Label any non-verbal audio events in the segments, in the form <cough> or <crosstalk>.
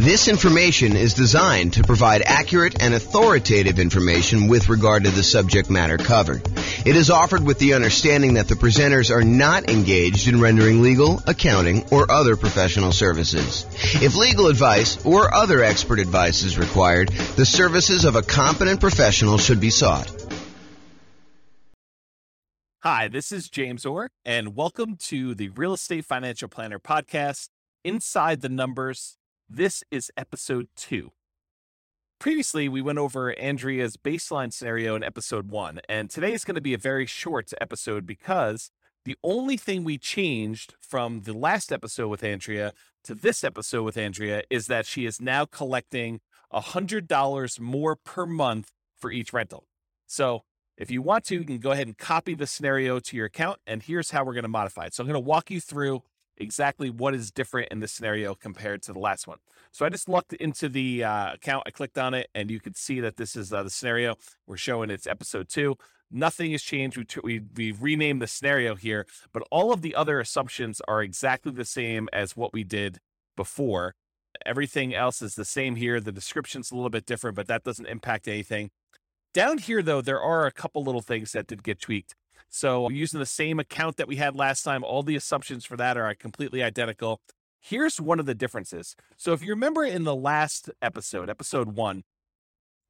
This information is designed to provide accurate and authoritative information with regard to the subject matter covered. It is offered with the understanding that the presenters are not engaged in rendering legal, accounting, or other professional services. If legal advice or other expert advice is required, the services of a competent professional should be sought. Hi, this is James Orr, and welcome to the Real Estate Financial Planner podcast, Inside the Numbers this is episode two. Previously, we went over Andrea's baseline scenario in episode one, and today is going to be a very short episode because the only thing we changed from the last episode with Andrea to this episode with Andrea is that she is now collecting $100 more per month for each rental. So if you want to, you can go ahead and copy the scenario to your account, and here's how we're going to modify it. So I'm going to walk you through exactly what is different in this scenario compared to the last one. So I just looked into the uh, account, I clicked on it, and you can see that this is uh, the scenario. We're showing it's episode two. Nothing has changed. We, we, we renamed the scenario here, but all of the other assumptions are exactly the same as what we did before. Everything else is the same here. The description's a little bit different, but that doesn't impact anything. Down here, though, there are a couple little things that did get tweaked. So using the same account that we had last time, all the assumptions for that are completely identical. Here's one of the differences. So if you remember in the last episode, episode one,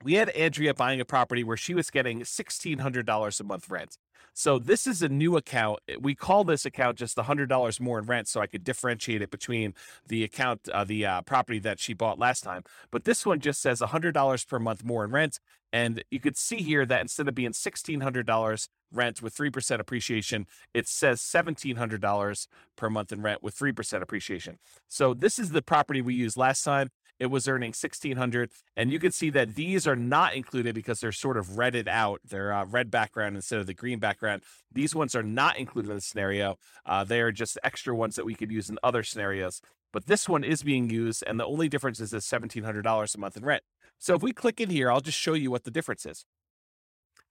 we had Andrea buying a property where she was getting $1,600 a month rent. So this is a new account. We call this account just $100 more in rent so I could differentiate it between the account, uh, the uh, property that she bought last time. But this one just says $100 per month more in rent. And you could see here that instead of being $1,600 rent with 3% appreciation, it says $1,700 per month in rent with 3% appreciation. So this is the property we used last time. It was earning 1,600, and you can see that these are not included because they're sort of redded out. They're uh, red background instead of the green background. These ones are not included in the scenario. Uh, they are just extra ones that we could use in other scenarios but this one is being used and the only difference is the $1700 a month in rent. So if we click in here i'll just show you what the difference is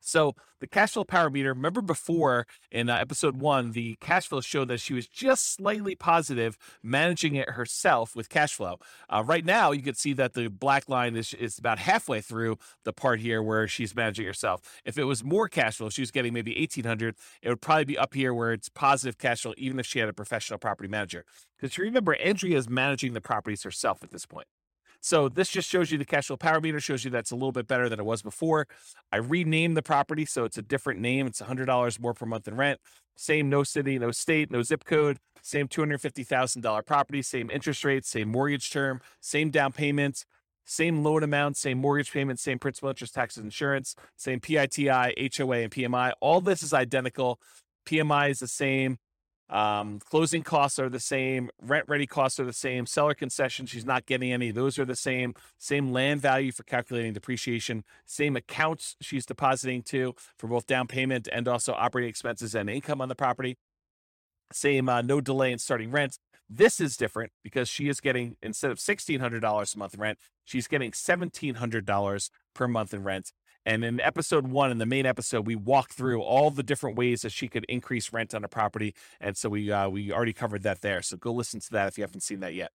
so the cash flow power meter, remember before in uh, episode one, the cash flow showed that she was just slightly positive managing it herself with cash flow. Uh, right now, you can see that the black line is, is about halfway through the part here where she's managing herself. If it was more cash flow, she was getting maybe 1800 it would probably be up here where it's positive cash flow, even if she had a professional property manager. Because remember, Andrea is managing the properties herself at this point. So this just shows you the cash flow power meter, shows you that's a little bit better than it was before. I renamed the property, so it's a different name. It's $100 more per month in rent. Same no city, no state, no zip code. Same $250,000 property, same interest rate, same mortgage term, same down payments, same loan amount, same mortgage payment, same principal, interest, taxes, insurance, same PITI, HOA, and PMI. All this is identical. PMI is the same. Um, closing costs are the same, rent ready costs are the same, seller concession, she's not getting any. Those are the same, same land value for calculating depreciation, same accounts she's depositing to for both down payment and also operating expenses and income on the property. Same, uh, no delay in starting rent. This is different because she is getting, instead of $1,600 a month rent, she's getting $1,700 per month in rent. And in episode one, in the main episode, we walked through all the different ways that she could increase rent on a property, and so we uh, we already covered that there. So go listen to that if you haven't seen that yet.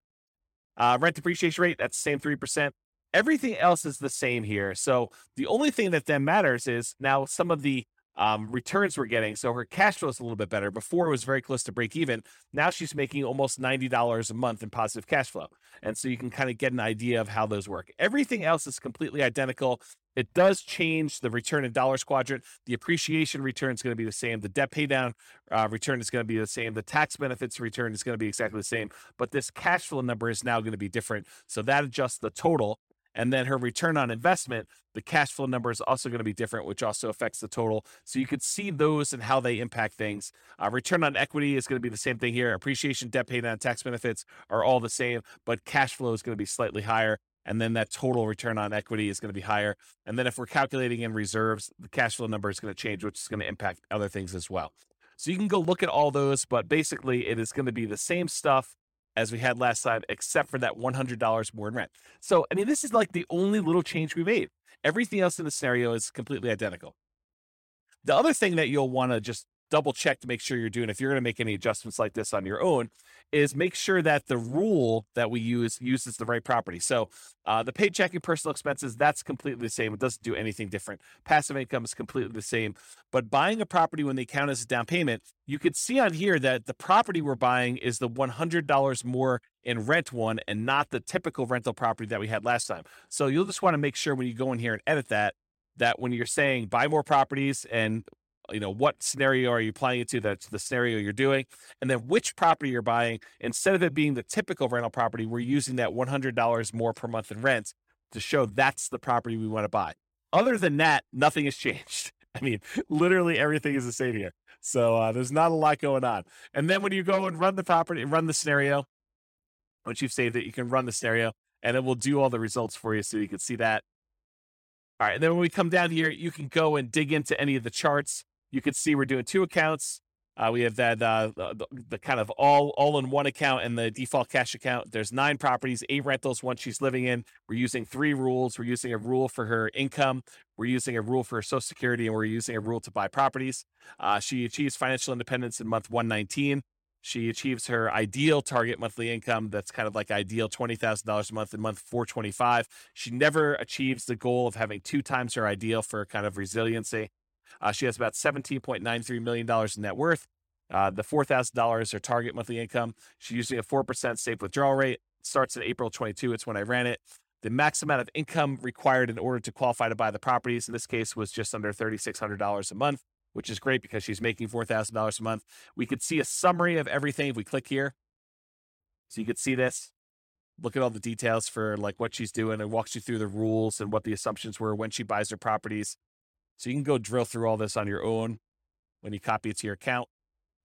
Uh, rent depreciation rate that's the same three percent. Everything else is the same here. So the only thing that then matters is now some of the um, returns we're getting. So her cash flow is a little bit better. Before it was very close to break even. Now she's making almost $90 a month in positive cash flow. And so you can kind of get an idea of how those work. Everything else is completely identical. It does change the return in dollars quadrant. The appreciation return is going to be the same. The debt paydown uh, return is going to be the same. The tax benefits return is going to be exactly the same. But this cash flow number is now going to be different. So that adjusts the total and then her return on investment, the cash flow number is also going to be different, which also affects the total. So you could see those and how they impact things. Uh, return on equity is going to be the same thing here. Appreciation, debt paydown, tax benefits are all the same, but cash flow is going to be slightly higher. And then that total return on equity is going to be higher. And then if we're calculating in reserves, the cash flow number is going to change, which is going to impact other things as well. So you can go look at all those, but basically it is going to be the same stuff as we had last time, except for that $100 more in rent. So, I mean, this is like the only little change we made. Everything else in the scenario is completely identical. The other thing that you'll want to just double check to make sure you're doing if you're going to make any adjustments like this on your own is make sure that the rule that we use uses the right property. So uh, the paid checking personal expenses, that's completely the same. It doesn't do anything different. Passive income is completely the same. But buying a property when they count as a down payment, you could see on here that the property we're buying is the $100 more in rent one and not the typical rental property that we had last time. So you'll just want to make sure when you go in here and edit that, that when you're saying buy more properties and you know what scenario are you applying it to that's the scenario you're doing and then which property you're buying instead of it being the typical rental property we're using that $100 more per month in rent to show that's the property we want to buy. Other than that nothing has <laughs> changed. I mean literally everything is the same here. So uh, there's not a lot going on. And then when you go and run the property run the scenario once you've saved it you can run the scenario and it will do all the results for you so you can see that. All right and then when we come down here you can go and dig into any of the charts you can see we're doing two accounts. Uh, we have that uh, the, the, kind of all all in one account and the default cash account. There's nine properties, eight rentals, one she's living in. We're using three rules. We're using a rule for her income. We're using a rule for her Social Security, and we're using a rule to buy properties. Uh, she achieves financial independence in month 119. She achieves her ideal target monthly income. That's kind of like ideal $20,000 a month in month 425. She never achieves the goal of having two times her ideal for kind of resiliency. Uh, she has about $17.93 million in net worth. Uh, the $4,000 is her target monthly income. She's using a 4% safe withdrawal rate. Starts in April 22. It's when I ran it. The max amount of income required in order to qualify to buy the properties in this case was just under $3,600 a month, which is great because she's making $4,000 a month. We could see a summary of everything if we click here. So you could see this. Look at all the details for like what she's doing and walks you through the rules and what the assumptions were when she buys her properties. So you can go drill through all this on your own when you copy it to your account.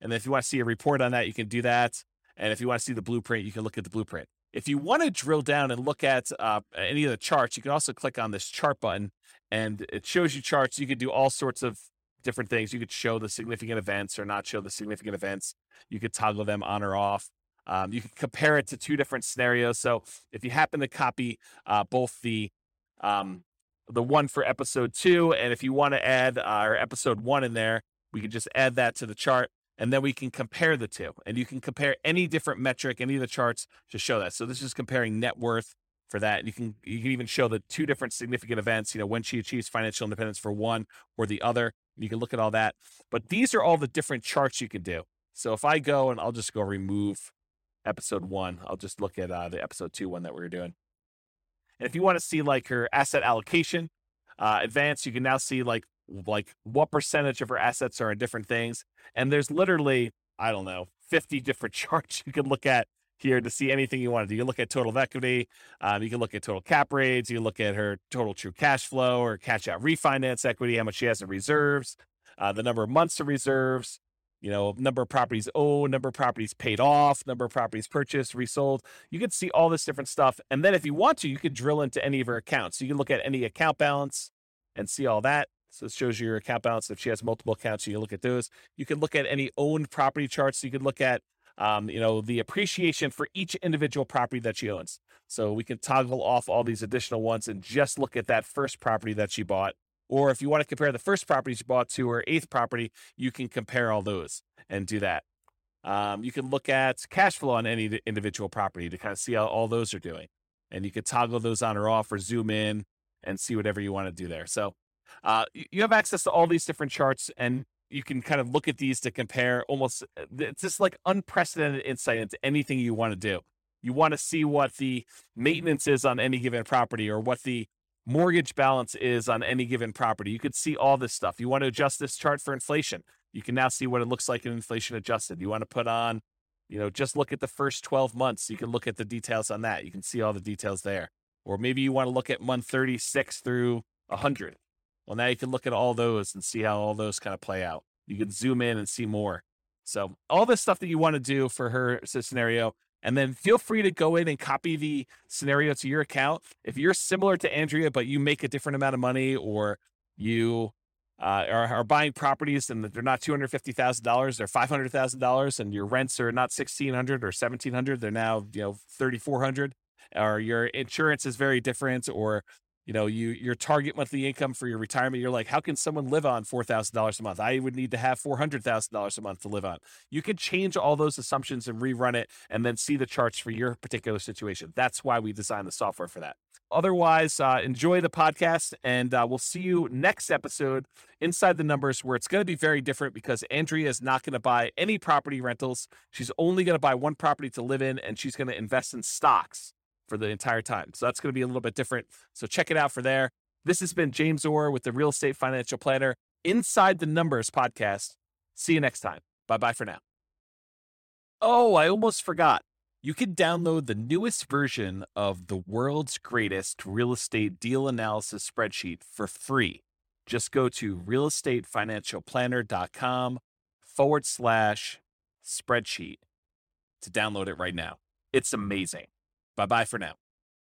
And if you want to see a report on that, you can do that. And if you want to see the blueprint, you can look at the blueprint. If you want to drill down and look at uh, any of the charts, you can also click on this chart button and it shows you charts. You can do all sorts of different things. You could show the significant events or not show the significant events. You could toggle them on or off. Um, you can compare it to two different scenarios. So if you happen to copy uh, both the um, the one for episode two. And if you want to add our episode one in there, we can just add that to the chart and then we can compare the two. And you can compare any different metric, any of the charts to show that. So this is comparing net worth for that. You can you can even show the two different significant events, you know, when she achieves financial independence for one or the other. You can look at all that. But these are all the different charts you can do. So if I go and I'll just go remove episode one, I'll just look at uh, the episode two one that we were doing. And if you want to see like her asset allocation, uh, advanced, you can now see like like what percentage of her assets are in different things. And there's literally, I don't know, 50 different <laughs> charts you can look at here to see anything you want to do. You can look at total equity, um, you can look at total cap rates, you can look at her total true cash flow or cash out refinance equity, how much she has in reserves, uh, the number of months of reserves, you know, number of properties owned, number of properties paid off, number of properties purchased, resold. You can see all this different stuff. And then if you want to, you could drill into any of her accounts. So you can look at any account balance and see all that. So it shows you your account balance. If she has multiple accounts, you can look at those. You can look at any owned property charts. You can look at, um, you know, the appreciation for each individual property that she owns. So we can toggle off all these additional ones and just look at that first property that she bought or if you want to compare the first property you bought to her eighth property, you can compare all those and do that. Um, you can look at cash flow on any individual property to kind of see how all those are doing. And you can toggle those on or off or zoom in and see whatever you want to do there. So uh, you have access to all these different charts and you can kind of look at these to compare almost, uh, it's just like unprecedented insight into anything you want to do. You want to see what the maintenance is on any given property or what the mortgage balance is on any given property. You could see all this stuff. You want to adjust this chart for inflation. You can now see what it looks like in inflation adjusted. You want to put on, you know, just look at the first 12 months. You can look at the details on that. You can see all the details there. Or maybe you want to look at month 36 through 100. Well, now you can look at all those and see how all those kind of play out. You can zoom in and see more. So, all this stuff that you want to do for her scenario, and then feel free to go in and copy the scenario to your account. If you're similar to Andrea, but you make a different amount of money or you uh, are, are, buying properties and they're not $250,000, they're $500,000 and your rents are not 1600 or 1700, they're now, you know, 3400 or your insurance is very different or you know, you your target monthly income for your retirement, you're like, how can someone live on four thousand dollars a month? I would need to have four hundred thousand dollars a month to live on. You can change all those assumptions and rerun it and then see the charts for your particular situation. That's why we designed the software for that. Otherwise, uh, enjoy the podcast, and uh, we'll see you next episode inside the numbers, where it's going to be very different because Andrea is not going to buy any property rentals. She's only going to buy one property to live in, and she's going to invest in stocks for the entire time. So that's going to be a little bit different. So check it out for there. This has been James Orr with the Real Estate Financial Planner Inside the Numbers podcast. See you next time. Bye bye for now. Oh, I almost forgot. You can download the newest version of the world's greatest real estate deal analysis spreadsheet for free. Just go to realestatefinancialplanner.com forward slash spreadsheet to download it right now. It's amazing. Bye bye for now.